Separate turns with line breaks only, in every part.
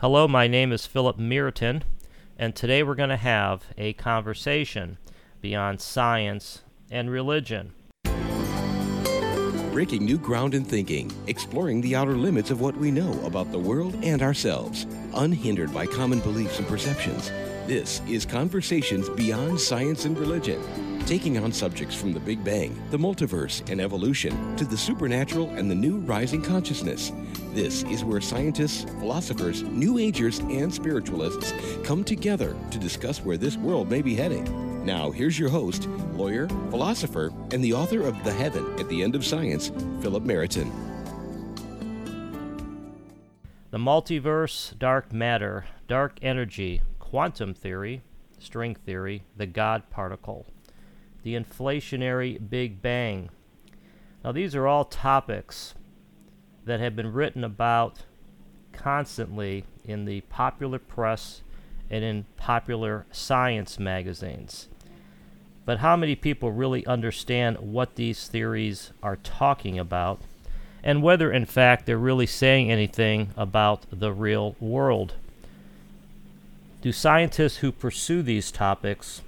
Hello, my name is Philip Meriton, and today we're going to have a conversation beyond science and religion.
Breaking new ground in thinking, exploring the outer limits of what we know about the world and ourselves, unhindered by common beliefs and perceptions. This is Conversations Beyond Science and Religion, taking on subjects from the Big Bang, the multiverse, and evolution to the supernatural and the new rising consciousness. This is where scientists, philosophers, New Agers, and spiritualists come together to discuss where this world may be heading. Now, here's your host, lawyer, philosopher, and the author of The Heaven at the End of Science, Philip Meriton.
The multiverse, dark matter, dark energy, quantum theory, string theory, the God particle, the inflationary Big Bang. Now, these are all topics that have been written about constantly in the popular press and in popular science magazines. But how many people really understand what these theories are talking about and whether, in fact, they're really saying anything about the real world? Do scientists who pursue these topics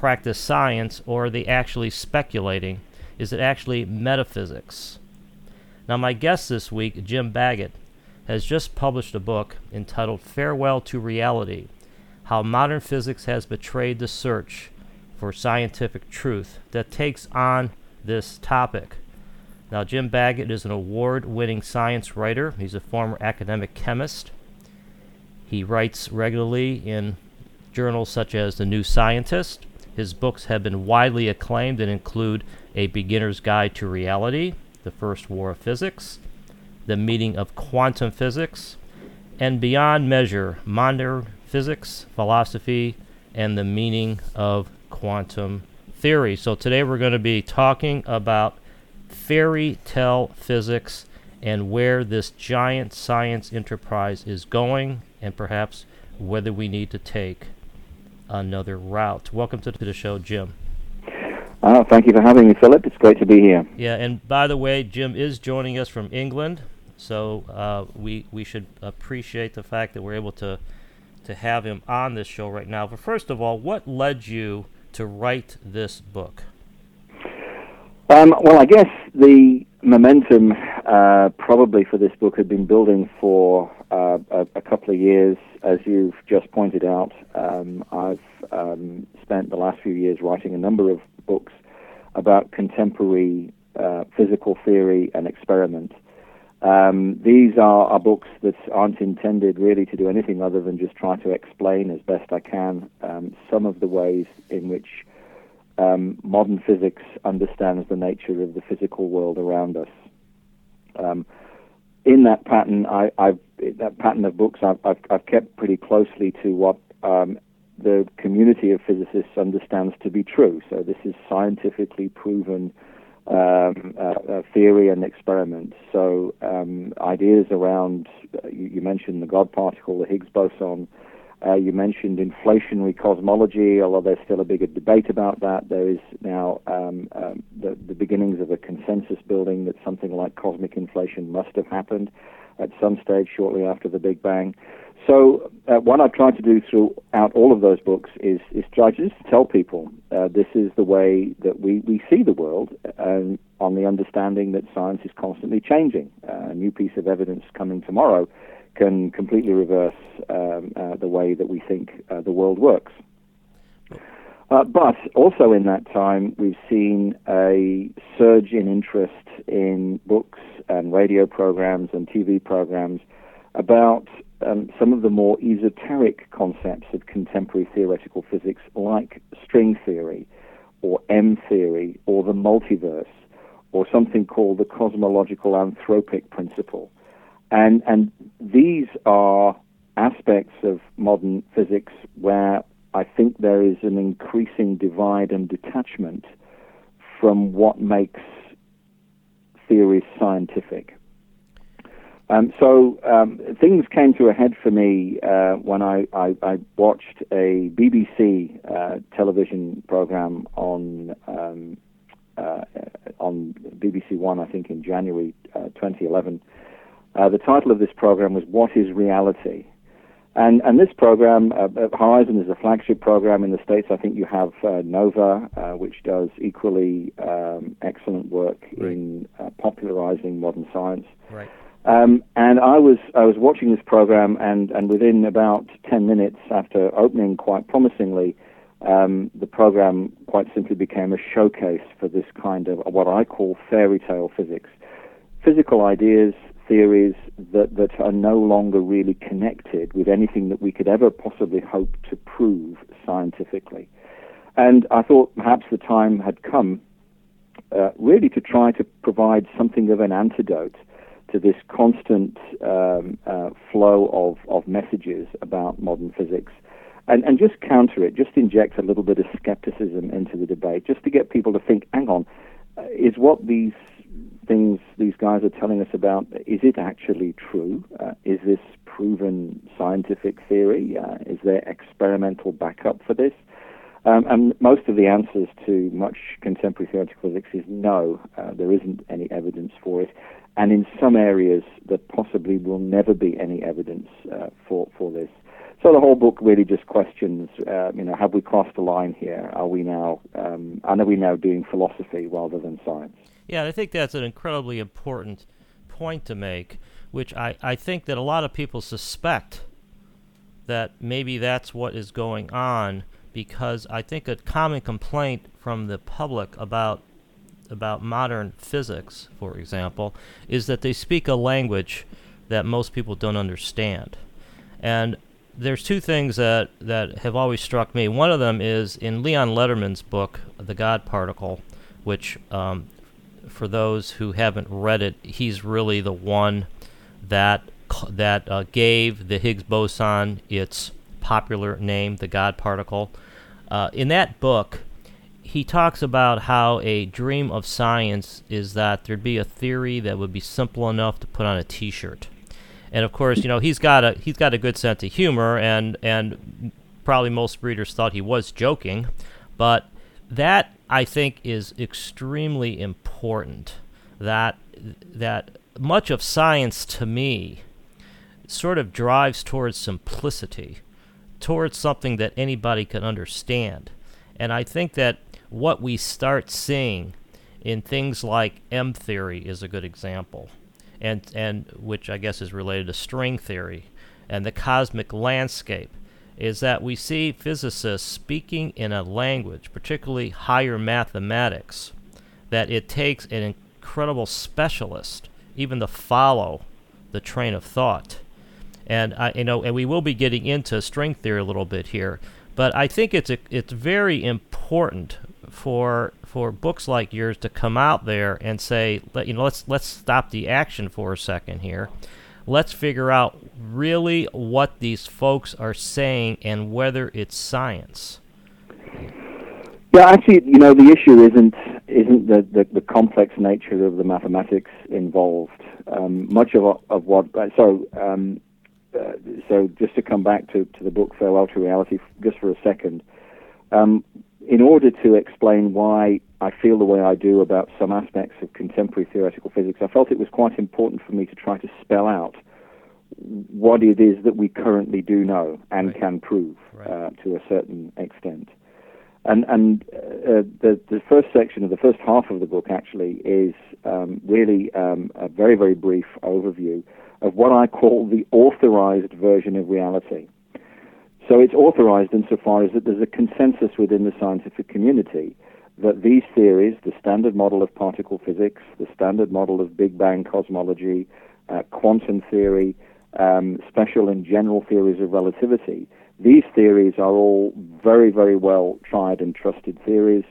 practice science or are they actually speculating? Is it actually metaphysics? Now, my guest this week, Jim Baggott, has just published a book entitled Farewell to Reality How Modern Physics Has Betrayed the Search for Scientific Truth that takes on this topic. Now, Jim Baggott is an award winning science writer, he's a former academic chemist. He writes regularly in journals such as The New Scientist. His books have been widely acclaimed and include A Beginner's Guide to Reality, The First War of Physics, The Meaning of Quantum Physics, and Beyond Measure Modern Physics, Philosophy, and the Meaning of Quantum Theory. So today we're going to be talking about fairy tale physics and where this giant science enterprise is going and perhaps whether we need to take another route. Welcome to the show, Jim.
Oh, thank you for having me, Philip. It's great to be here.
Yeah, and by the way, Jim is joining us from England, so uh, we we should appreciate the fact that we're able to to have him on this show right now. But first of all, what led you to write this book?
Um, well, I guess the momentum uh, probably for this book had been building for uh, a, a, couple of years. As you've just pointed out, um, I've um, spent the last few years writing a number of books about contemporary uh, physical theory and experiment. Um, these are, are, books that aren't intended really to do anything other than just try to explain as best I can um, some of the ways in which um, modern physics understands the nature of the physical world around us. Um, in that pattern, I, have that pattern of books, I've, I've, I've, kept pretty closely to what um, the community of physicists understands to be true. So this is scientifically proven um, uh, theory and experiment. So um, ideas around, uh, you, you, mentioned the God particle, the Higgs boson, uh, you mentioned inflationary cosmology, although there's still a bigger debate about that. There is now um, um, the, the, beginnings of a consensus building that something like cosmic inflation must have happened at some stage shortly after the Big Bang. So, uh, what I've tried to do throughout all of those books is, is try to just tell people uh, this is the way that we, we see the world, um, on the understanding that science is constantly changing. Uh, a new piece of evidence coming tomorrow can completely reverse um, uh, the way that we think uh, the world works. Uh, but also in that time, we've seen a surge in interest in books and radio programs and TV programs about um, some of the more esoteric concepts of contemporary theoretical physics, like string theory, or M theory, or the multiverse, or something called the cosmological anthropic principle. And, and these are aspects of modern physics where I think there is an increasing divide and detachment from what makes theories scientific. Um, so um, things came to a head for me uh, when I, I, I, watched a BBC uh, television program on um, uh, on BBC One, I think, in January uh, 2011, uh, the title of this program was What is Reality? And, and this program, uh, uh, Horizon, is a flagship program in the States. I think you have uh, NOVA, uh, which does equally um, excellent work right. in uh, popularizing modern science.
Right.
Um, and I was I was watching this program, and, and within about ten minutes after opening quite promisingly, um, the program quite simply became a showcase for this kind of what I call fairy tale physics, physical ideas theories that, that are no longer really connected with anything that we could ever possibly hope to prove scientifically. And I thought perhaps the time had come uh, really to try to provide something of an antidote to this constant um, uh, flow of, of messages about modern physics and, and just counter it, just inject a little bit of skepticism into the debate, just to get people to think, hang on, uh, is what these things these guys are telling us about, is it actually true? Uh, is this proven scientific theory? Uh, is there experimental backup for this? Um, and most of the answers to much contemporary theoretical physics is no, uh, there isn't any evidence for it. And in some areas, there possibly will never be any evidence uh, for, for this. So the whole book really just questions, uh, you know, have we crossed the line here? Are we now, um, and are we now doing philosophy rather than science?
Yeah, I think that's an incredibly important point to make, which I, I think that a lot of people suspect that maybe that's what is going on because I think a common complaint from the public about about modern physics, for example, is that they speak a language that most people don't understand. And there's two things that, that have always struck me. One of them is in Leon Lederman's book, The God Particle, which um, for those who haven't read it, he's really the one that that uh, gave the Higgs boson its popular name, the God particle. Uh, in that book, he talks about how a dream of science is that there'd be a theory that would be simple enough to put on a T-shirt. And of course, you know he's got a he's got a good sense of humor, and and probably most readers thought he was joking, but that I think is extremely important. That that much of science to me sort of drives towards simplicity, towards something that anybody can understand. And I think that what we start seeing in things like M theory is a good example, and and which I guess is related to string theory and the cosmic landscape is that we see physicists speaking in a language, particularly higher mathematics, that it takes an incredible specialist even to follow the train of thought. And I, you know, and we will be getting into string theory a little bit here, but I think it's a, it's very important for for books like yours to come out there and say, let, you know, let's let's stop the action for a second here let's figure out really what these folks are saying and whether it's science.
Yeah, actually, you know, the issue isn't isn't the, the, the complex nature of the mathematics involved. Um, much of of what so um, uh, so just to come back to, to the book Farewell to Reality just for a second. Um, in order to explain why I feel the way I do about some aspects of contemporary theoretical physics, I felt it was quite important for me to try to spell out what it is that we currently do know and right. can prove right. uh, to a certain extent. And, and uh, the, the first section of the first half of the book actually is um, really um, a very, very brief overview of what I call the authorized version of reality. So it's authorized insofar as that there's a consensus within the scientific community that these theories, the standard model of particle physics, the standard model of Big Bang cosmology, uh, quantum theory, um, special and general theories of relativity, these theories are all very, very well tried and trusted theories.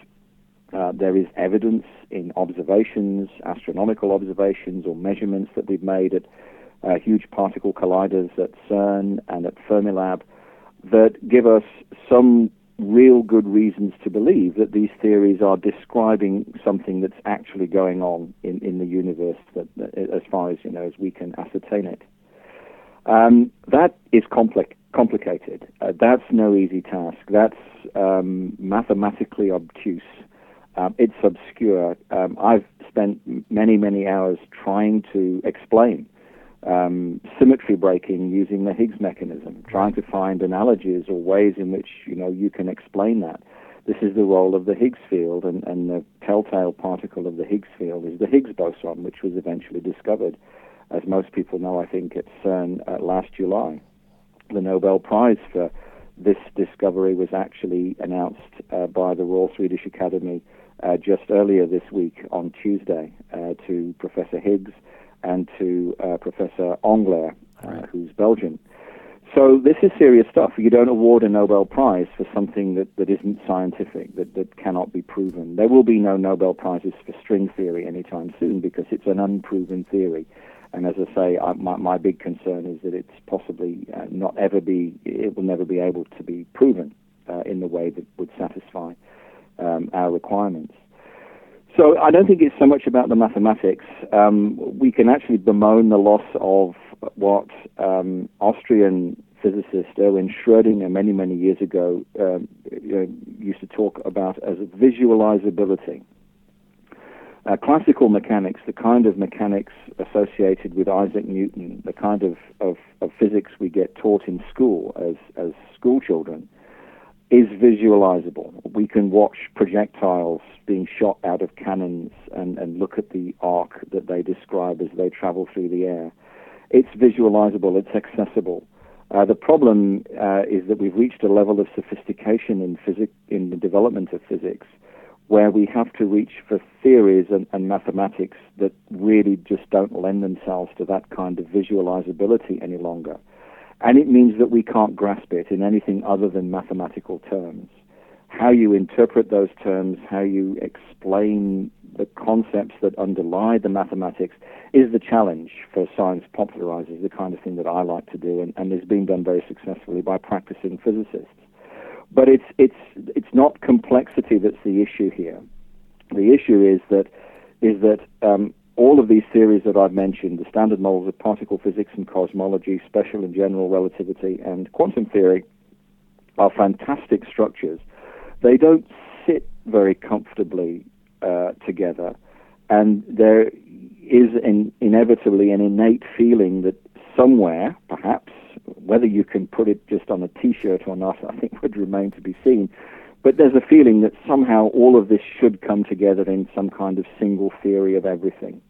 Uh, there is evidence in observations, astronomical observations, or measurements that we've made at uh, huge particle colliders at CERN and at Fermilab that give us some real good reasons to believe that these theories are describing something that's actually going on in, in the universe that, that, as far as you know as we can ascertain it. Um, that is compli- complicated. Uh, that's no easy task. That's um, mathematically obtuse. Um, it's obscure. Um, I've spent many, many hours trying to explain um, symmetry breaking using the Higgs mechanism, trying to find analogies or ways in which you know you can explain that. This is the role of the Higgs field, and, and the telltale particle of the Higgs field is the Higgs boson, which was eventually discovered, as most people know, I think, at CERN uh, last July. The Nobel Prize for this discovery was actually announced uh, by the Royal Swedish Academy uh, just earlier this week on Tuesday uh, to Professor Higgs and to uh, Professor Englert, uh, right. who's Belgian. So this is serious stuff. You don't award a Nobel Prize for something that, that isn't scientific, that, that cannot be proven. There will be no Nobel Prizes for string theory anytime soon because it's an unproven theory. And as I say, I, my, my big concern is that it's possibly uh, not ever be, it will never be able to be proven uh, in the way that would satisfy um, our requirements. So I don't think it's so much about the mathematics. Um, we can actually bemoan the loss of what um, Austrian physicist Erwin Schrödinger many, many years ago um, used to talk about as visualizability. Uh, classical mechanics, the kind of mechanics associated with Isaac Newton, the kind of, of, of physics we get taught in school as, as school children, is visualizable. We can watch projectiles being shot out of cannons and, and look at the arc that they describe as they travel through the air. It's visualizable, it's accessible. Uh, the problem uh, is that we've reached a level of sophistication in, physics, in the development of physics where we have to reach for theories and, and mathematics that really just don't lend themselves to that kind of visualizability any longer. And it means that we can't grasp it in anything other than mathematical terms. How you interpret those terms, how you explain the concepts that underlie the mathematics is the challenge for science popularizers, the kind of thing that I like to do and, and is being done very successfully by practicing physicists. But it's, it's, it's not complexity that's the issue here. The issue is that, is that um, all of these theories that I've mentioned, the standard models of particle physics and cosmology, special and general relativity, and quantum theory, are fantastic structures. They don't sit very comfortably uh, together, and there is in, inevitably an innate feeling that somewhere, perhaps, whether you can put it just on a T-shirt or not, I think would remain to be seen. But there's a feeling that somehow all of this should come together in some kind of single theory of everything.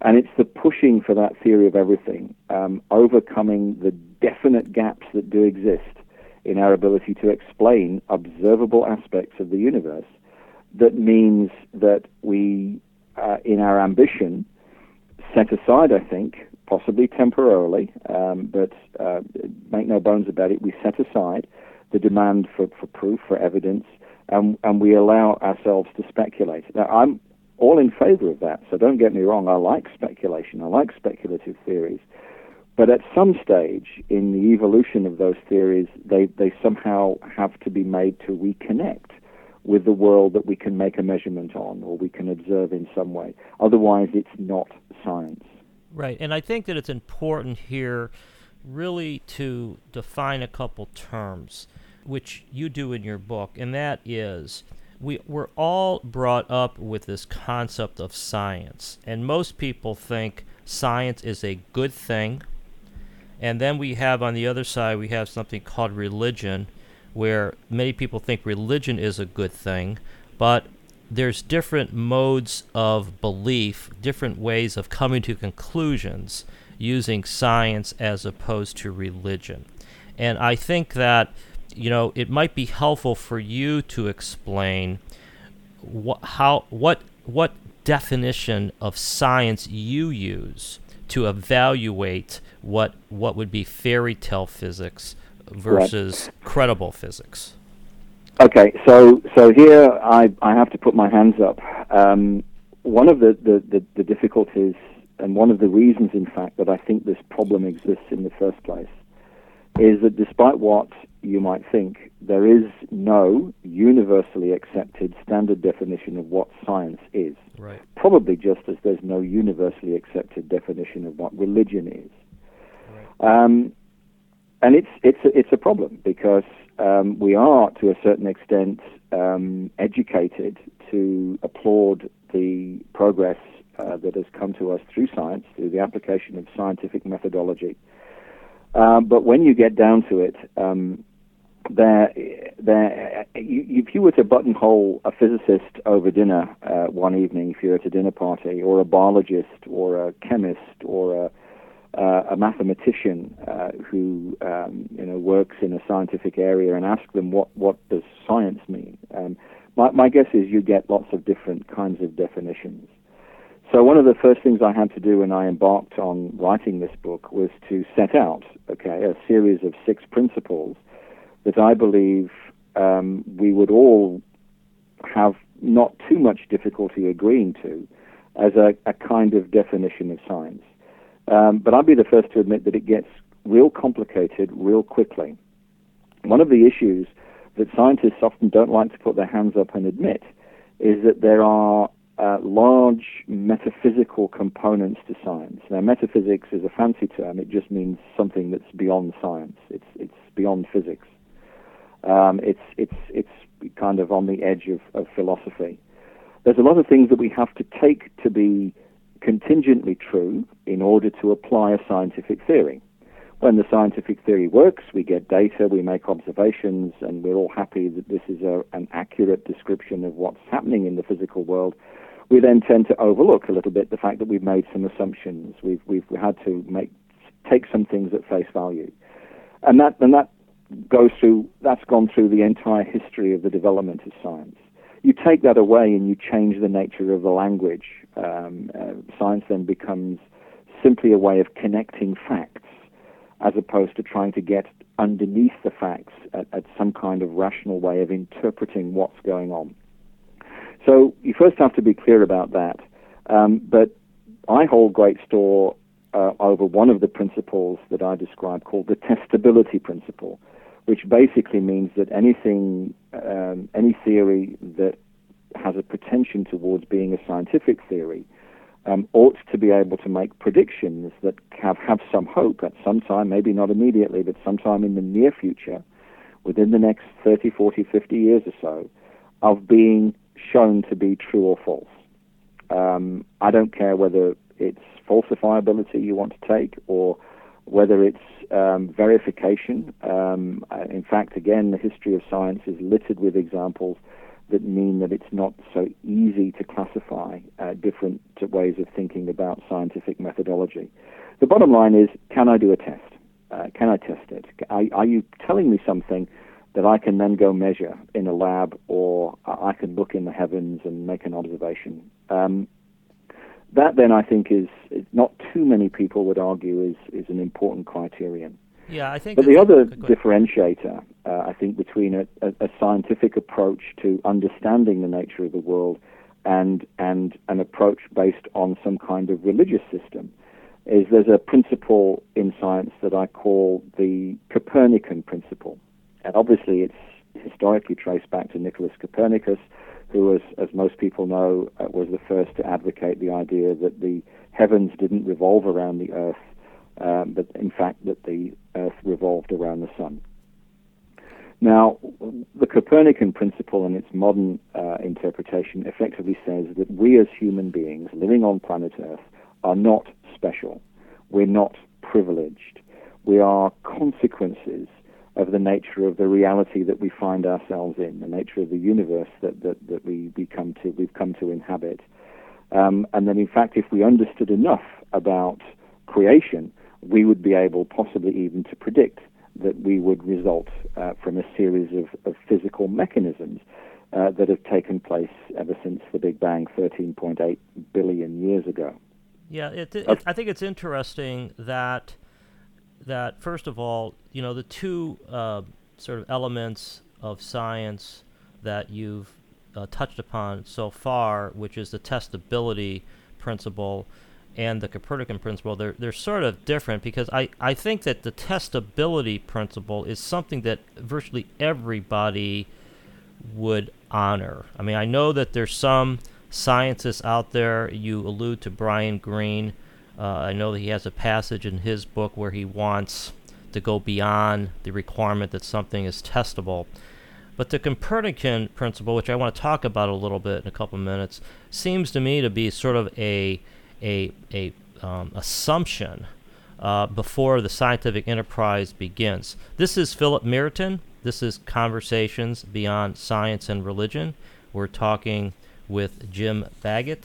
And it's the pushing for that theory of everything, um, overcoming the definite gaps that do exist in our ability to explain observable aspects of the universe, that means that we, uh, in our ambition, set aside, I think, possibly temporarily, um, but uh, make no bones about it, we set aside the demand for, for proof, for evidence, and, and we allow ourselves to speculate. Now, I'm all in favor of that. So don't get me wrong, I like speculation, I like speculative theories. But at some stage in the evolution of those theories, they, they somehow have to be made to reconnect with the world that we can make a measurement on or we can observe in some way. Otherwise, it's not science.
Right. And I think that it's important here really to define a couple terms, which you do in your book, and that is we, we're all brought up with this concept of science, and most people think science is a good thing. And then we have on the other side, we have something called religion, where many people think religion is a good thing, but there's different modes of belief, different ways of coming to conclusions using science as opposed to religion. And I think that you know, it might be helpful for you to explain what how what what definition of science you use to evaluate what what would be fairy tale physics versus right. credible physics.
Okay, so so here I I have to put my hands up. Um, one of the, the, the, the difficulties and one of the reasons, in fact, that I think this problem exists in the first place is that despite what you might think, there is no universally accepted standard definition of what science is.
Right.
Probably just as there's no universally accepted definition of what religion is. Right. Um, and it's it's a, it's a problem because um, we are to a certain extent um, educated to applaud the progress uh, that has come to us through science, through the application of scientific methodology. Um, but when you get down to it, um, there, there, if you were to buttonhole a physicist over dinner uh, one evening, if you're at a dinner party, or a biologist, or a chemist, or a uh, a mathematician uh, who um, you know works in a scientific area and ask them what what does science mean. Um, my, my guess is you get lots of different kinds of definitions. So one of the first things I had to do when I embarked on writing this book was to set out, okay, a series of six principles that I believe um, we would all have not too much difficulty agreeing to as a, a kind of definition of science. Um, but I'd be the first to admit that it gets real complicated real quickly. One of the issues that scientists often don't like to put their hands up and admit is that there are uh, large metaphysical components to science. Now, metaphysics is a fancy term. It just means something that's beyond science. It's it's beyond physics. Um, it's it's it's kind of on the edge of, of philosophy. There's a lot of things that we have to take to be contingently true in order to apply a scientific theory. When the scientific theory works, we get data, we make observations, and we're all happy that this is a, an accurate description of what's happening in the physical world. We then tend to overlook a little bit the fact that we've made some assumptions. We've we've had to make take some things at face value, and that and that goes through that's gone through the entire history of the development of science you take that away and you change the nature of the language. Um, uh, science then becomes simply a way of connecting facts as opposed to trying to get underneath the facts at, at some kind of rational way of interpreting what's going on. So you first have to be clear about that. Um, but I hold great store uh, over one of the principles that I describe called the testability principle which basically means that anything, um, any theory that has a pretension towards being a scientific theory um, ought to be able to make predictions that have, have some hope at some time, maybe not immediately, but sometime in the near future, within the next 30, 40, 50 years or so, of being shown to be true or false. Um, I don't care whether it's falsifiability you want to take or whether it's um, verification. Um, uh, in fact, again, the history of science is littered with examples that mean that it's not so easy to classify uh, different ways of thinking about scientific methodology. The bottom line is can I do a test? Uh, can I test it? Are, are, you telling me something that I can then go measure in a lab or I can look in the heavens and make an observation? Um, that then I think is, is, not too many people would argue is, is an important criterion.
Yeah, I think.
But the other differentiator, uh, I think, between a, a, a, scientific approach to understanding the nature of the world and and an approach based on some kind of religious system is there's a principle in science that I call the Copernican principle, and obviously it's historically traced back to Nicholas Copernicus who, as, as most people know, uh, was the first to advocate the idea that the heavens didn't revolve around the earth, um, but in fact that the earth revolved around the sun. Now, the Copernican principle in its modern uh, interpretation effectively says that we as human beings living on planet Earth are not special. We're not privileged. We are consequences of the nature of the reality that we find ourselves in, the nature of the universe that, that, that we become to, we've come to inhabit. Um, and then, in fact, if we understood enough about creation, we would be able possibly even to predict that we would result uh, from a series of, of physical mechanisms uh, that have taken place ever since the Big Bang 13.8 billion years ago.
Yeah, it, it, I think it's interesting that that first of all, you know, the two uh, sort of elements of science that you've uh, touched upon so far, which is the testability principle and the Copernican principle, they're, they're sort of different because I, I think that the testability principle is something that virtually everybody would honor. I mean, I know that there's some scientists out there, you allude to Brian Greene, I know that he has a passage in his book where he wants to go beyond the requirement that something is testable. But the Copernican principle, which I want to talk about a little bit in a couple minutes, seems to me to be sort of a a a um, assumption uh, before the scientific enterprise begins. This is Philip Merton. This is Conversations Beyond Science and Religion. We're talking with Jim Baggott,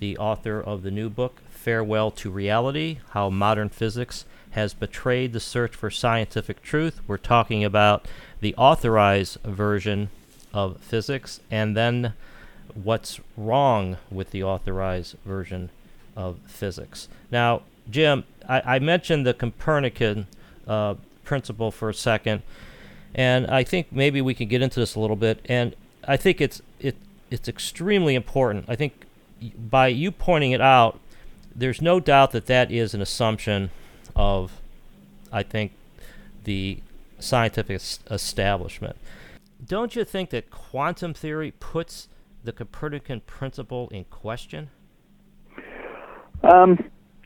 the author of the new book, Farewell to Reality How Modern Physics Has Betrayed the Search for Scientific Truth. We're talking about the authorized version of physics and then what's wrong with the authorized version of physics. Now, Jim, I, I mentioned the Copernican uh, principle for a second, and I think maybe we can get into this a little bit. And I think it's it it's extremely important. I think by you pointing it out, there's no doubt that that is an assumption of, I think, the scientific establishment. Don't you think that quantum theory puts the Copernican principle in question?
Um,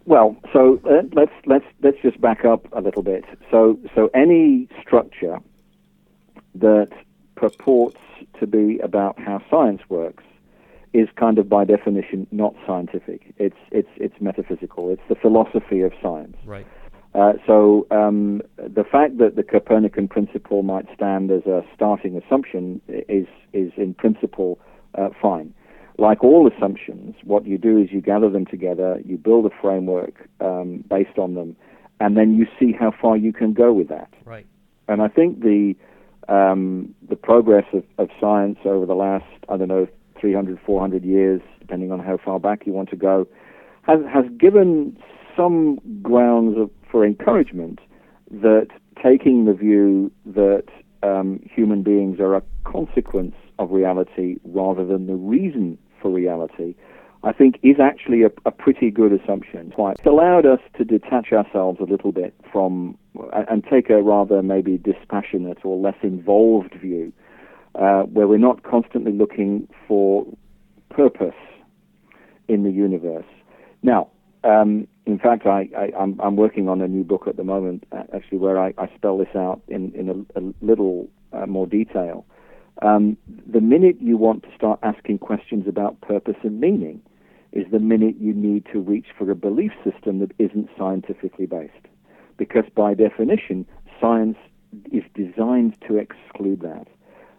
well, so uh, let's let's let's just back up a little bit. So so any structure that purports to be about how science works is kind of by definition not scientific. It's it's it's metaphysical. It's the philosophy of science.
Right.
Uh, so um, the fact that the Copernican principle might stand as a starting assumption is is in principle uh, fine. Like all assumptions, what you do is you gather them together, you build a framework um, based on them, and then you see how far you can go with that.
Right.
And I think the um, the progress of, of science over the last I don't know 300, 400 years, depending on how far back you want to go, has has given some grounds of, for encouragement that taking the view that um, human beings are a consequence of reality rather than the reason for reality, I think is actually a, a pretty good assumption. It's allowed us to detach ourselves a little bit from and take a rather maybe dispassionate or less involved view, uh, where we're not constantly looking for purpose in the universe. Now, um, in fact, I, am working on a new book at the moment, uh, actually, where I, I, spell this out in, in a, a little uh, more detail. Um, the minute you want to start asking questions about purpose and meaning is the minute you need to reach for a belief system that isn't scientifically based. Because by definition, science is designed to exclude that.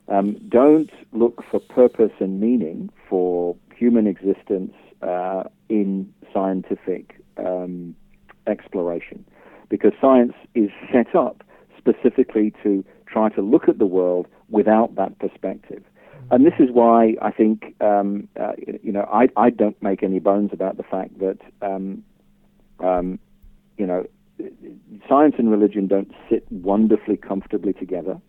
Um, don't look for purpose and meaning for human existence uh, in scientific um, exploration, because science is set up specifically to try to look at the world without that perspective. And this is why I think, um, uh, you know, I, I don't make any bones about the fact that, um, um, you know, science and religion don't sit wonderfully comfortably together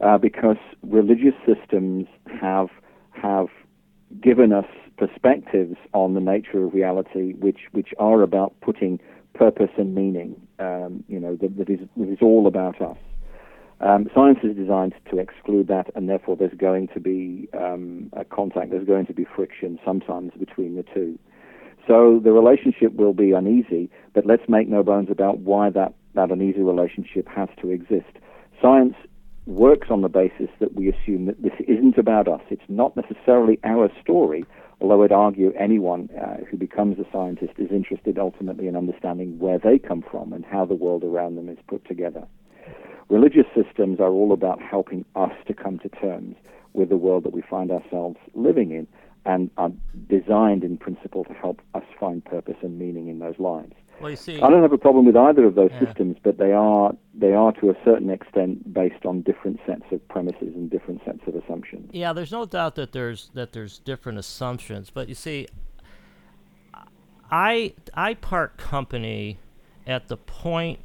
uh, because religious systems have have given us perspectives on the nature of reality, which which are about putting purpose and meaning. Um, you know, that, that is that is all about us. Um, science is designed to exclude that, and therefore there's going to be um, a contact. There's going to be friction sometimes between the two. So the relationship will be uneasy, but let's make no bones about why that, that uneasy relationship has to exist. Science works on the basis that we assume that this isn't about us. It's not necessarily our story, although I'd argue anyone uh, who becomes a scientist is interested ultimately in understanding where they come from and how the world around them is put together. Religious systems are all about helping us to come to terms with the world that we find ourselves living in and are designed in principle to help us find purpose and meaning in those lives.
Well, you see,
I don't have a problem with either of those yeah. systems, but they are they are to a certain extent based on different sets of premises and different sets of assumptions.
Yeah, there's no doubt that there's that there's different assumptions, but you see, I I part company at the point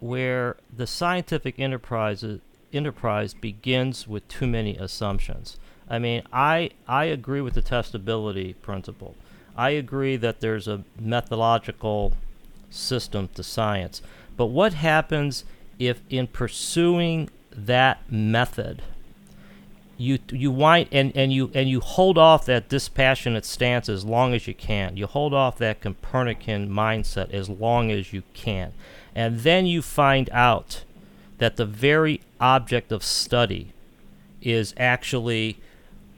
where the scientific enterprise enterprise begins with too many assumptions. I mean, I I agree with the testability principle. I agree that there's a methodological system to science. But what happens if in pursuing that method you you wind and, and you and you hold off that dispassionate stance as long as you can. You hold off that Copernican mindset as long as you can. And then you find out that the very object of study is actually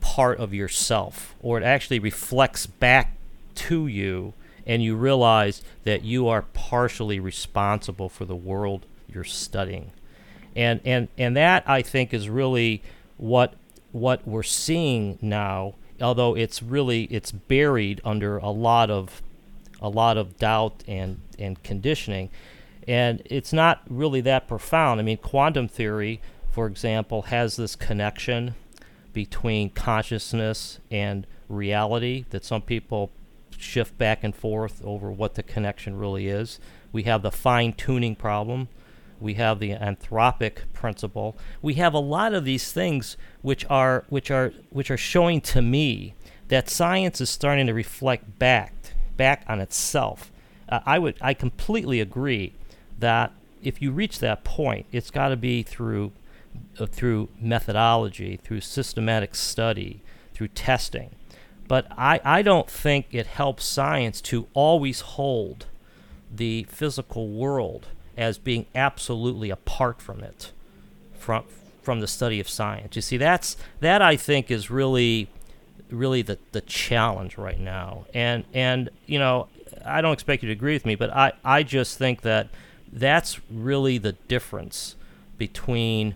part of yourself, or it actually reflects back to you, and you realize that you are partially responsible for the world you're studying. And, and, and that, I think, is really what, what we're seeing now, although it's really it's buried under a lot of, a lot of doubt and, and conditioning. And it's not really that profound. I mean, quantum theory, for example, has this connection between consciousness and reality that some people shift back and forth over what the connection really is. We have the fine tuning problem. We have the anthropic principle. We have a lot of these things which are which are which are showing to me that science is starting to reflect back back on itself. Uh, I would I completely agree that if you reach that point, it's got to be through uh, through methodology, through systematic study, through testing. But I, I don't think it helps science to always hold the physical world as being absolutely apart from it, from from the study of science. You see, that's that I think is really really the, the challenge right now. And and you know, I don't expect you to agree with me, but I, I just think that that's really the difference between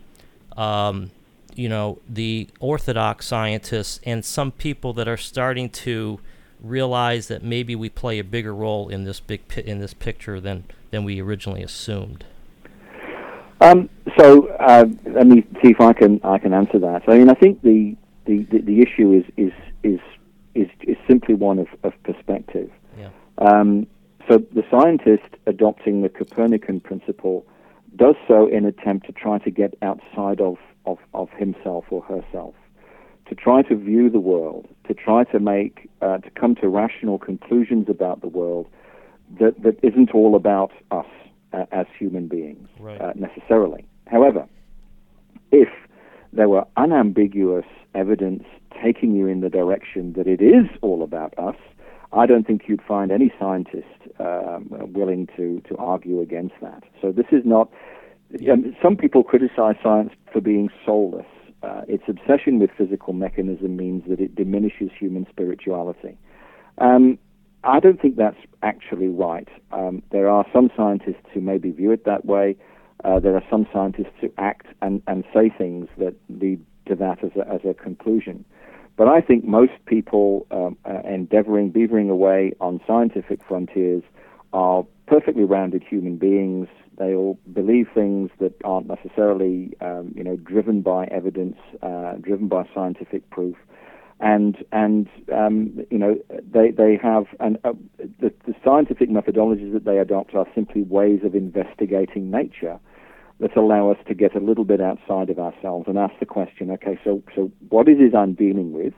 um, you know the orthodox scientists and some people that are starting to realize that maybe we play a bigger role in this big pi- in this picture than than we originally assumed.
Um, so uh, let me see if I can I can answer that. I mean, I think the the, the, the issue is is is is is simply one of, of perspective.
Yeah.
Um, so the scientist adopting the Copernican principle does so in attempt to try to get outside of, of, of himself or herself, to try to view the world, to try to make, uh, to come to rational conclusions about the world that, that isn't all about us uh, as human beings
Right.
uh, necessarily. However, if there were unambiguous evidence taking you in the direction that it is all about us, I don't think you'd find any scientist um, willing to, to argue against that. So this is not. Um, some people criticize science for being soulless. Uh, its obsession with physical mechanism means that it diminishes human spirituality. Um, I don't think that's actually right. Um, there are some scientists who maybe view it that way. Uh, there are some scientists who act and, and say things that lead to that as a, as a conclusion. But I think most people um, uh, endeavoring, beavering away on scientific frontiers are perfectly rounded human beings. They all believe things that aren't necessarily, um, you know, driven by evidence, uh, driven by scientific proof, and and um, you know they they have and uh, the, the scientific methodologies that they adopt are simply ways of investigating nature that allow us to get a little bit outside of ourselves and ask the question, okay, so so what is it I'm dealing with?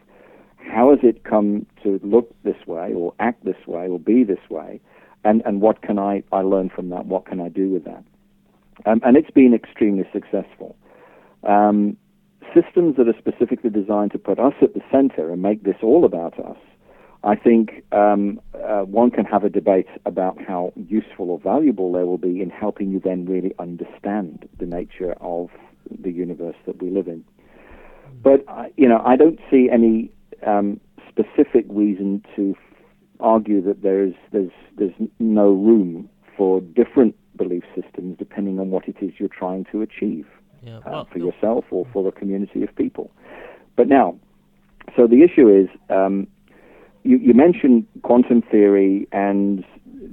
How has it come to look this way or act this way or be this way? And and what can I, I learn from that? What can I do with that? Um, and it's been extremely successful. Um, systems that are specifically designed to put us at the center and make this all about us I think um, uh, one can have a debate about how useful or valuable they will be in helping you then really understand the nature of the universe that we live in. But uh, you know, I don't see any um, specific reason to argue that there's there's there's no room for different belief systems depending on what it is you're trying to achieve
Yeah.
uh,
Well,
for yourself or for a community of people. But now, so the issue is, um, you, you mentioned quantum theory and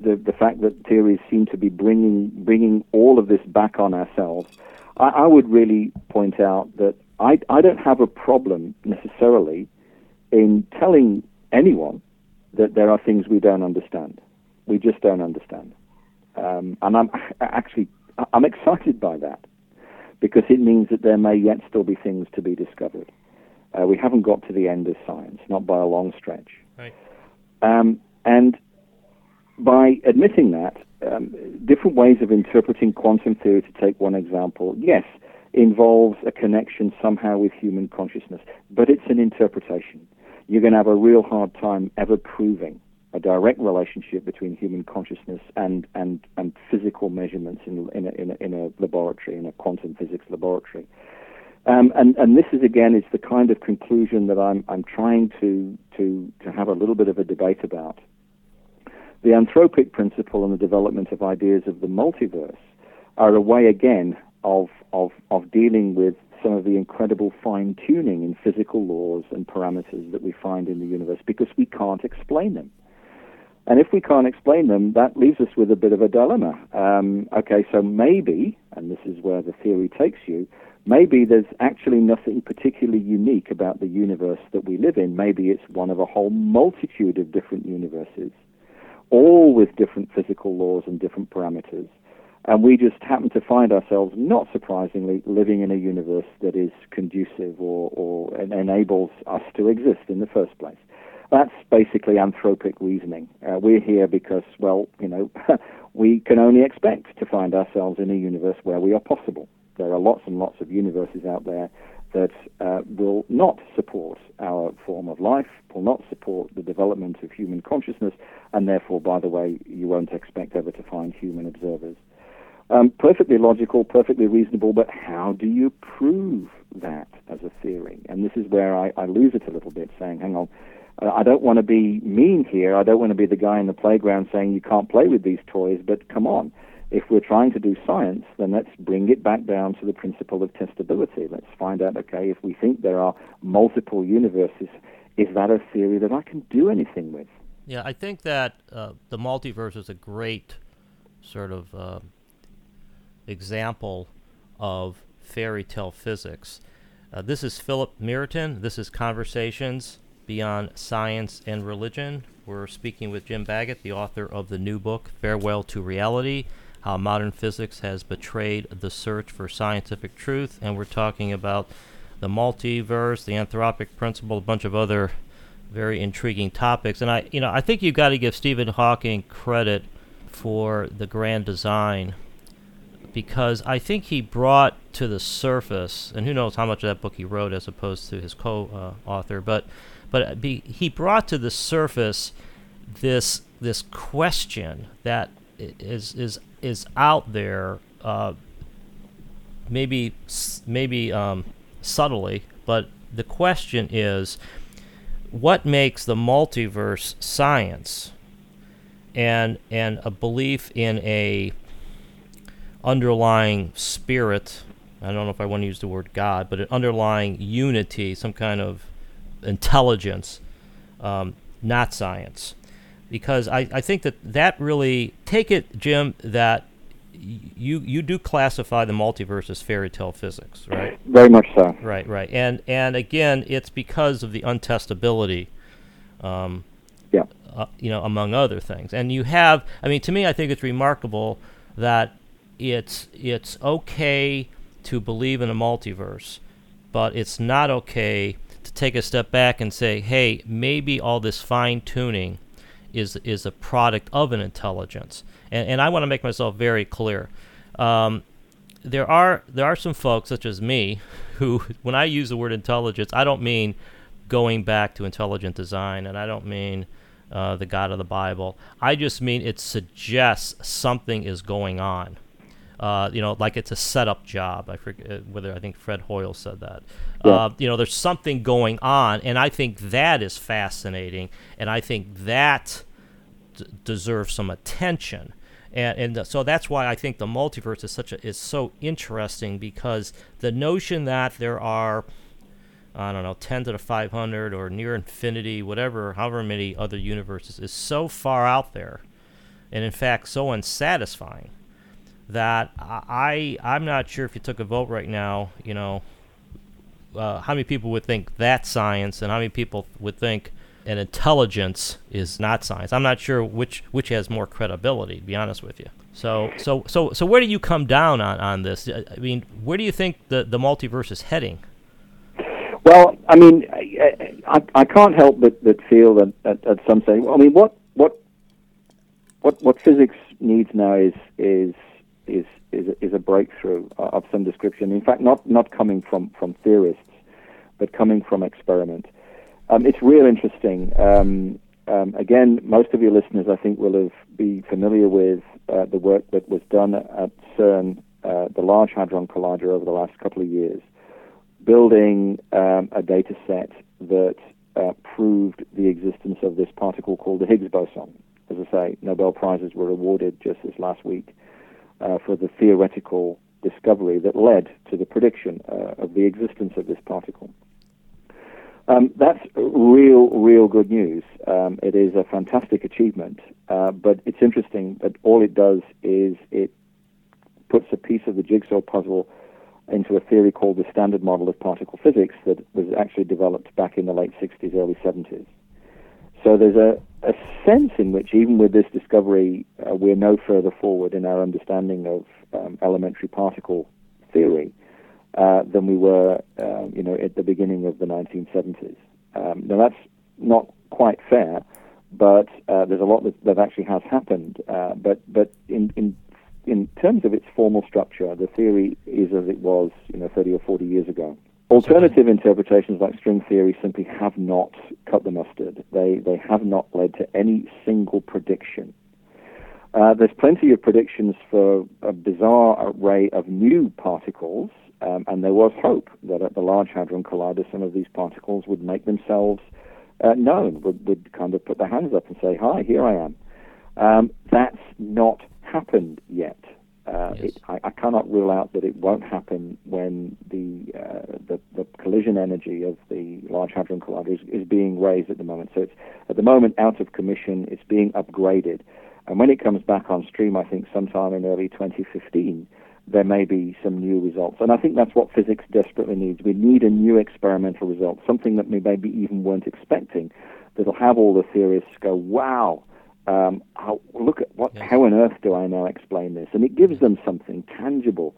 the the fact that theories seem to be bringing bringing all of this back on ourselves. I, I would really point out that I I don't have a problem necessarily in telling anyone that there are things we don't understand. We just don't understand, um, and I'm actually I'm excited by that because it means that there may yet still be things to be discovered. Uh, we haven't got to the end of science, not by a long stretch.
Right.
Um, and by admitting that, um, different ways of interpreting quantum theory, to take one example, yes, involves a connection somehow with human consciousness, but it's an interpretation. You're going to have a real hard time ever proving a direct relationship between human consciousness and, and, and physical measurements in, in, a, in, a, in a laboratory, in a quantum physics laboratory. Um, and, and this is again is the kind of conclusion that I'm, I'm trying to, to, to have a little bit of a debate about. The anthropic principle and the development of ideas of the multiverse are a way again of, of, of dealing with some of the incredible fine tuning in physical laws and parameters that we find in the universe because we can't explain them. And if we can't explain them, that leaves us with a bit of a dilemma. Um, okay, so maybe, and this is where the theory takes you, maybe there's actually nothing particularly unique about the universe that we live in. Maybe it's one of a whole multitude of different universes, all with different physical laws and different parameters. And we just happen to find ourselves, not surprisingly, living in a universe that is conducive or, or enables us to exist in the first place. That's basically anthropic reasoning. Uh, we're here because, well, you know, we can only expect to find ourselves in a universe where we are possible. There are lots and lots of universes out there that uh, will not support our form of life, will not support the development of human consciousness, and therefore, by the way, you won't expect ever to find human observers. Um, perfectly logical, perfectly reasonable, but how do you prove that as a theory? And this is where I, I lose it a little bit, saying, hang on, uh, I don't want to be mean here. I don't want to be the guy in the playground saying you can't play with these toys, but come on. If we're trying to do science, then let's bring it back down to the principle of testability. Let's find out, okay, if we think there are multiple universes, is that a theory that I can do anything with?
Yeah, I think that uh, the multiverse is a great sort of uh, example of fairy tale physics. Uh, this is Philip Meriton. This is Conversations Beyond Science and Religion. We're speaking with Jim Baggott, the author of the new book, Farewell to Reality How Modern Physics Has Betrayed the Search for Scientific Truth. And we're talking about the multiverse, the anthropic principle, a bunch of other very intriguing topics. And I, you know, I think you've got to give Stephen Hawking credit for the grand design because I think he brought to the surface, and who knows how much of that book he wrote as opposed to his co-author, but but be, he brought to the surface this this question that is is is out there, uh, maybe maybe um, subtly, but the question is, what makes the multiverse science, and and a belief in a underlying spirit. I don't know if I want to use the word God, but an underlying unity, some kind of intelligence, um, not science. Because I, I think that that really, take it, Jim, that you you do classify the multiverse as fairy tale physics, right?
Very much so.
Right, right, and and again, it's because of the untestability, um,
yeah,
uh, you know, among other things. And you have, I mean, to me, I think it's remarkable that it's it's okay to believe in a multiverse, but it's not okay to take a step back and say, hey, maybe all this fine tuning is is a product of an intelligence. And, and I want to make myself very clear. Um, there are there are some folks such as me who, when I use the word intelligence, I don't mean going back to intelligent design, and I don't mean uh, the God of the Bible. I just mean it suggests something is going on uh, you know, like it's a setup job. I forget uh, whether I think Fred Hoyle said that. Yeah. Uh, you know, there's something going on, and I think that is fascinating, and I think that d- deserves some attention. And, and the, so that's why I think the multiverse is such a is so interesting because the notion that there are I don't know, 10 to the 500 or near infinity, whatever, however many other universes, is so far out there, and in fact, so unsatisfying that I I'm not sure if you took a vote right now, you know, uh, how many people would think that's science, and how many people would think an intelligence is not science. I'm not sure which which has more credibility. To be honest with you. So so so so where do you come down on on this? I mean, where do you think the the multiverse is heading?
Well, I mean, I, I, I can't help but, but feel that at, at some stage. I mean, what what what what physics needs now is is is is a, is a breakthrough of some description. In fact, not not coming from from theorists, but coming from experiment. Um, it's real interesting. Um, um, again, most of your listeners, I think, will have be familiar with uh, the work that was done at CERN, uh, the Large Hadron Collider, over the last couple of years. building um, a data set that uh, proved the existence of this particle called the Higgs boson. As I say, Nobel Prizes were awarded just this last week uh, for the theoretical discovery that led to the prediction uh, of the existence of this particle. Um, that's real, real good news. Um, it is a fantastic achievement, uh, but it's interesting that all it does is it puts a piece of the jigsaw puzzle into a theory called the Standard Model of Particle Physics that was actually developed back in the late 60s, early 70s. So there's a, a sense in which, even with this discovery, uh, we're no further forward in our understanding of um, elementary particle theory uh, than we were, uh, you know, at the beginning of the 1970s. Um, now that's not quite fair, but uh, there's a lot that, that actually has happened. Uh, but but in, in in terms of its formal structure, the theory is as it was, you know, 30 or 40 years ago. Alternative interpretations like string theory simply have not cut the mustard. They, they have not led to any single prediction. Uh, there's plenty of predictions for a bizarre array of new particles, um, and there was hope that at the Large Hadron Collider some of these particles would make themselves uh, known, would, would kind of put their hands up and say, Hi, here I am. Um, that's not happened yet. Uh, yes. it, I, I, cannot rule out that it won't happen when the, uh, the, the collision energy of the Large Hadron Collider is, is, being raised at the moment. So it's at the moment out of commission. It's being upgraded, and when it comes back on stream, I think sometime in early 2015, there may be some new results. And I think that's what physics desperately needs. We need a new experimental result, something that we maybe even weren't expecting, that'll have all the theorists go, "Wow." Um, how, look at what, how on earth do I now explain this? And it gives them something tangible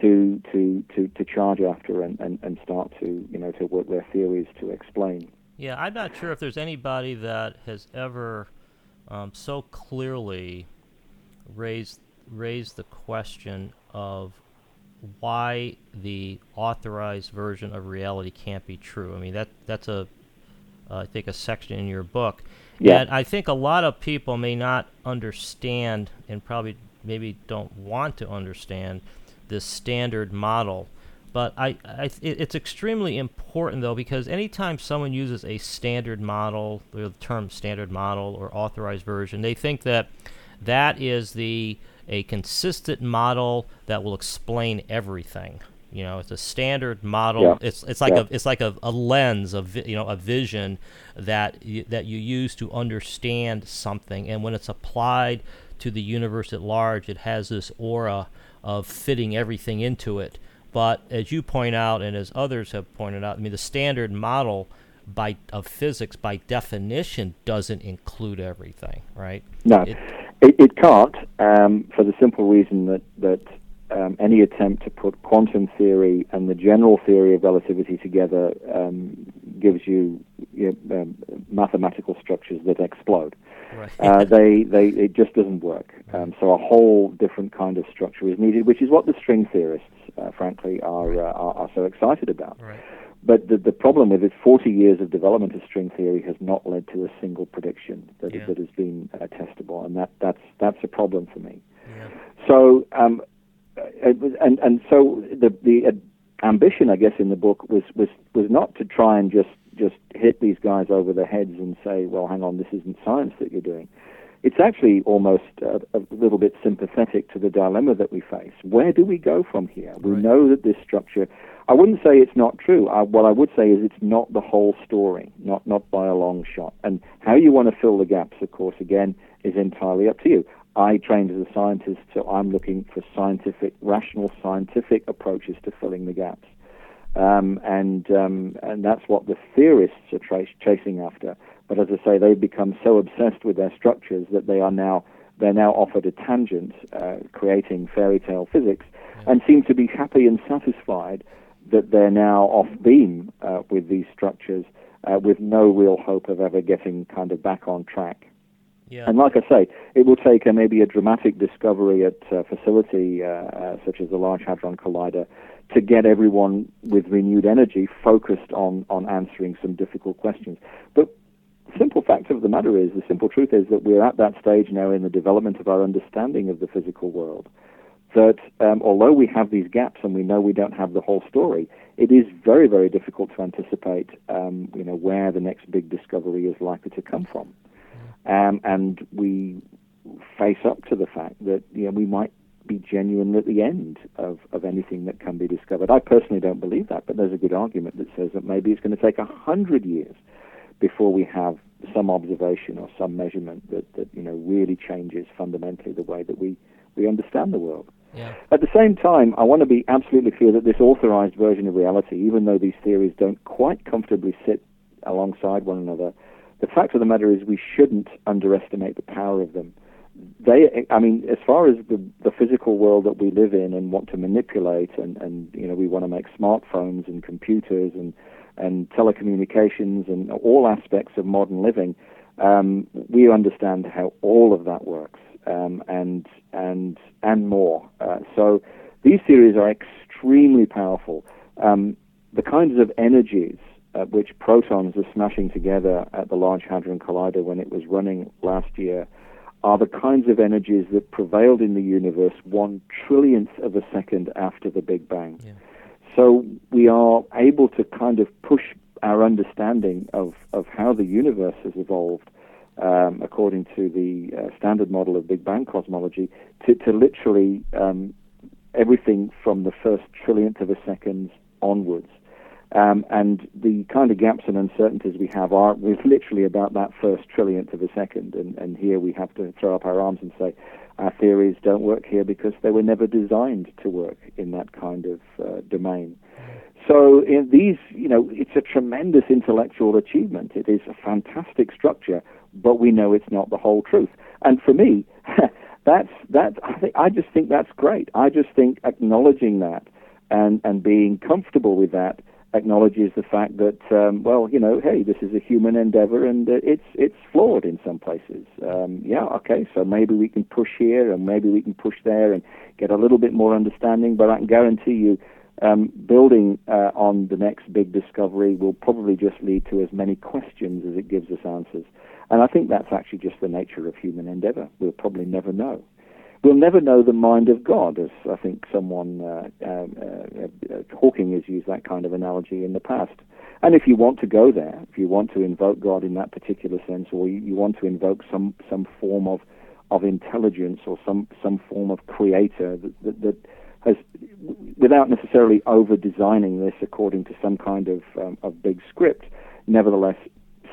to to to, to charge after and, and, and start to you know to work their theories to explain.
Yeah, I'm not sure if there's anybody that has ever um, so clearly raised raised the question of why the authorized version of reality can't be true. I mean that that's a Uh, I think a section in your book yeah. And I think a lot of people may not understand and probably maybe don't want to understand this standard model. But I, I it, it's extremely important though because anytime someone uses a standard model, the term standard model or authorized version, they think that that is the a consistent model that will explain everything. You know, it's a standard model. Yeah. It's it's like yeah. a it's like a, a lens of you know a vision that you, that you use to understand something, and when it's applied to the universe at large, it has this aura of fitting everything into it. But as you point out, and as others have pointed out, I mean the standard model by of physics by definition doesn't include everything, right?
No, it, it, it can't um, for the simple reason that that um, any attempt to put quantum theory and the general theory of relativity together um, gives you, you know, um, mathematical structures that explode. Right. uh, they, they, it just doesn't work. Um, so a whole different kind of structure is needed, which is what the string theorists, uh, frankly, are, uh, are, are so excited about.
Right.
But the, the problem with it, 40 years of development of string theory has not led to a single prediction that, yeah. that has been uh, testable, and that, that's, that's a problem for me. Yeah. So uh, and and so the the uh, ambition, I guess, in the book was was was not to try and just just hit these guys over the heads and say, well, hang on, this isn't science that you're doing. It's actually almost a, a little bit sympathetic to the dilemma that we face. Where do we go from here? We right. know that this structure. I wouldn't say it's not true. I, what I would say is it's not the whole story, not not by a long shot. And how you want to fill the gaps, of course, again, is entirely up to you. I trained as a scientist, so I'm looking for scientific, rational scientific approaches to filling the gaps. Um, and um, and that's what the theorists are tra- chasing after. But as I say, they've become so obsessed with their structures that they are now they're now offered a tangent, uh, creating fairy tale physics, and seem to be happy and satisfied that they're now off beam uh, with these structures, uh, with no real hope of ever getting kind of back on track.
Yeah.
And like I say, it will take a, maybe a dramatic discovery at a facility uh, uh, such as the Large Hadron Collider to get everyone with renewed energy focused on, on answering some difficult questions. But simple fact of the matter is, the simple truth is that we're at that stage now in the development of our understanding of the physical world that um, although we have these gaps and we know we don't have the whole story, it is very, very difficult to anticipate, um, you know, where the next big discovery is likely to come from. Um, and we face up to the fact that you know we might be genuine at the end of, of anything that can be discovered. I personally don't believe that, but there's a good argument that says that maybe it's going to take a hundred years before we have some observation or some measurement that, that you know really changes fundamentally the way that we, we understand the world.
Yeah.
At the same time, I want to be absolutely clear that this authorized version of reality, even though these theories don't quite comfortably sit alongside one another, the fact of the matter is we shouldn't underestimate the power of them. They, I mean, as far as the, the physical world that we live in and want to manipulate, and, and you know, we want to make smartphones and computers and and telecommunications and all aspects of modern living, um, we understand how all of that works um, and and and more. Uh, so these theories are extremely powerful. Um, the kinds of energies at which protons are smashing together at the Large Hadron Collider when it was running last year are the kinds of energies that prevailed in the universe one trillionth of a second after the Big Bang.
Yeah.
So we are able to kind of push our understanding of, of how the universe has evolved um, according to the uh, standard model of Big Bang cosmology to, to literally um, everything from the first trillionth of a second onwards. Um, and the kind of gaps and uncertainties we have are is literally about that first trillionth of a second. And, and here we have to throw up our arms and say our theories don't work here because they were never designed to work in that kind of uh, domain. So in these, you know, it's a tremendous intellectual achievement. It is a fantastic structure, but we know it's not the whole truth. And for me, that's that. I, I just think that's great. I just think acknowledging that and and being comfortable with that acknowledges the fact that, um, well, you know, hey, this is a human endeavor and uh, it's it's flawed in some places. Um, yeah, okay, so maybe we can push here and maybe we can push there and get a little bit more understanding. But I can guarantee you, um, building uh, on the next big discovery will probably just lead to as many questions as it gives us answers. And I think that's actually just the nature of human endeavor. We'll probably never know. We'll never know the mind of God, as I think someone, uh, um, uh, uh, Hawking has used that kind of analogy in the past. And if you want to go there, if you want to invoke God in that particular sense, or you, you want to invoke some, some form of, of intelligence or some, some form of creator that, that, that has, without necessarily over designing this according to some kind of, um, of big script, nevertheless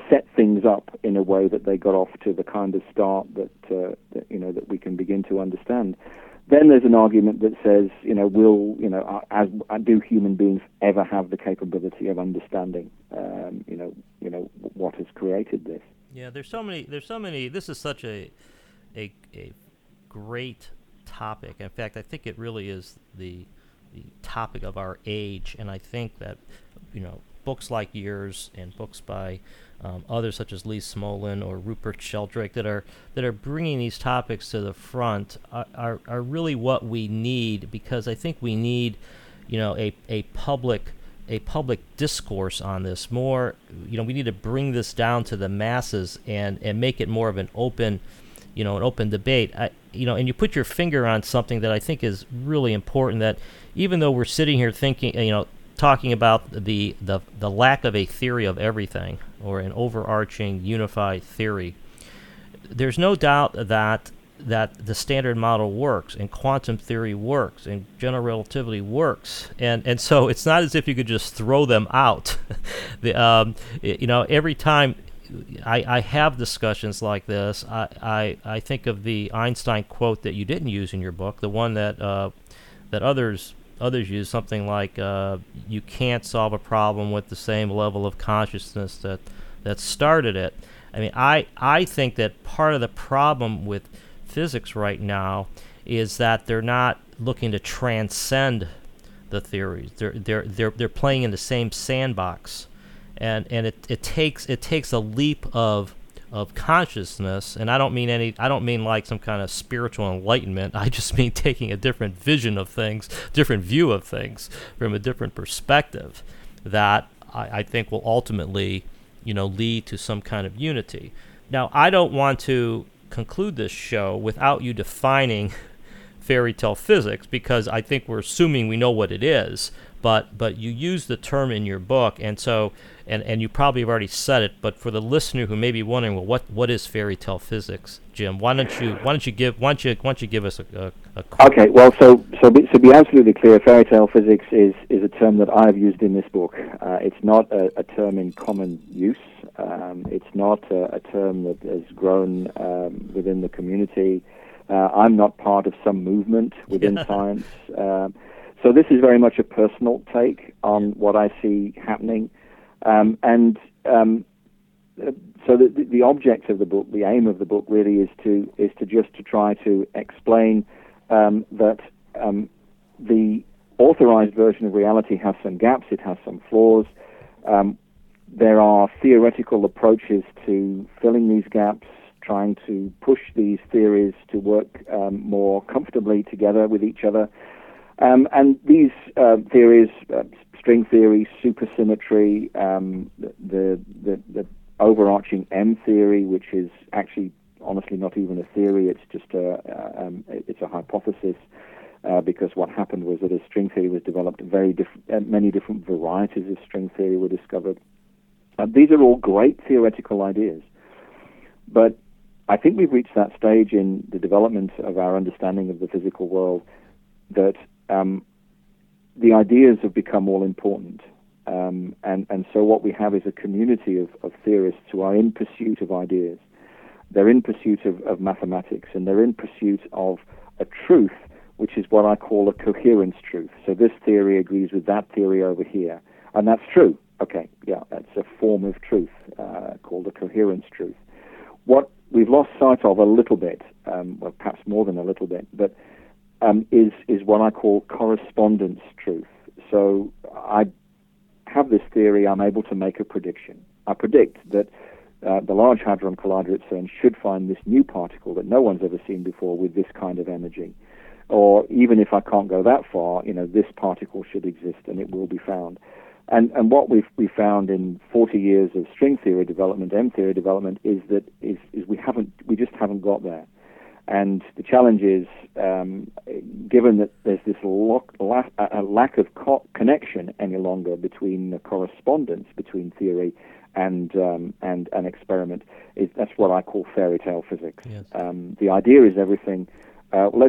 set things up in a way that they got off to the kind of start that, uh, that you know that we can begin to understand. Then there's an argument that says, you know, will you know, as do human beings ever have the capability of understanding, um, you know, you know what has created this?
Yeah, there's so many. There's so many. This is such a a, a great topic. In fact, I think it really is the the topic of our age, and I think that you know books like yours and books by um, others such as Lee Smolin or Rupert Sheldrake that are that are bringing these topics to the front are, are, are really what we need because I think we need you know a, a public a public discourse on this more. You know we need to bring this down to the masses and and make it more of an open you know an open debate. I, you know and you put your finger on something that I think is really important that even though we're sitting here thinking you know talking about the, the, the lack of a theory of everything or an overarching unified theory. There's no doubt that that the standard model works and quantum theory works and general relativity works and and so it's not as if you could just throw them out the, um, you know every time I, I have discussions like this I, I, I think of the Einstein quote that you didn't use in your book the one that uh, that others others use something like uh, you can't solve a problem with the same level of consciousness that that started it. I mean, I I think that part of the problem with physics right now is that they're not looking to transcend the theories. They're they're they're they're playing in the same sandbox, and and it, it takes it takes a leap of of consciousness and i don't mean any i don't mean like some kind of spiritual enlightenment i just mean taking a different vision of things different view of things from a different perspective that i, I think will ultimately you know lead to some kind of unity now i don't want to conclude this show without you defining fairy tale physics because I think we're assuming we know what it is. But but you use the term in your book, and so and, and you probably have already said it. But for the listener who may be wondering, well, what, what is fairy tale physics, Jim? Why don't you why don't you give why don't you why don't you give us a, a, a
okay? Well, so so be, so be absolutely clear. Fairy tale physics is is a term that I've used in this book. Uh, it's not a, a, term in common use. Um, it's not a, a, term that has grown um, within the community. Uh, I'm not part of some movement within science. Um, so this is very much a personal take on what I see happening. Um, and um, so the, the object of the book, the aim of the book, really is to is to just to try to explain um, that um, the authorized version of reality has some gaps, it has some flaws. Um, there are theoretical approaches to filling these gaps, trying to push these theories to work um, more comfortably together with each other. Um, and these uh, theories, uh, string theory, supersymmetry, um, the, the, the overarching M theory, which is actually honestly not even a theory; it's just a uh, um, it's a hypothesis. Uh, because what happened was that as string theory was developed, very diff- uh, many different varieties of string theory were discovered. Uh, these are all great theoretical ideas, but I think we've reached that stage in the development of our understanding of the physical world that um, the ideas have become all important. Um, and, and so what we have is a community of, of theorists who are in pursuit of ideas. They're in pursuit of, of mathematics, and they're in pursuit of a truth, which is what I call a coherence truth. So this theory agrees with that theory over here. And that's true. Okay, yeah, that's a form of truth uh, called a coherence truth. What we've lost sight of a little bit, um, well, perhaps more than a little bit, but um, is is what I call correspondence truth. So I have this theory. I'm able to make a prediction. I predict that uh, the Large Hadron Collider at CERN should find this new particle that no one's ever seen before with this kind of energy. Or even if I can't go that far, you know, this particle should exist and it will be found. And and what we've we found in 40 years of string theory development, M theory development, is that is is we haven't we just haven't got there. And the challenge is, um, given that there's this lock, lack, a lack of co- connection any longer between the correspondence between theory and um, and an experiment, is that's what I call fairy tale physics.
Yes.
Um, the idea is everything. Uh, let's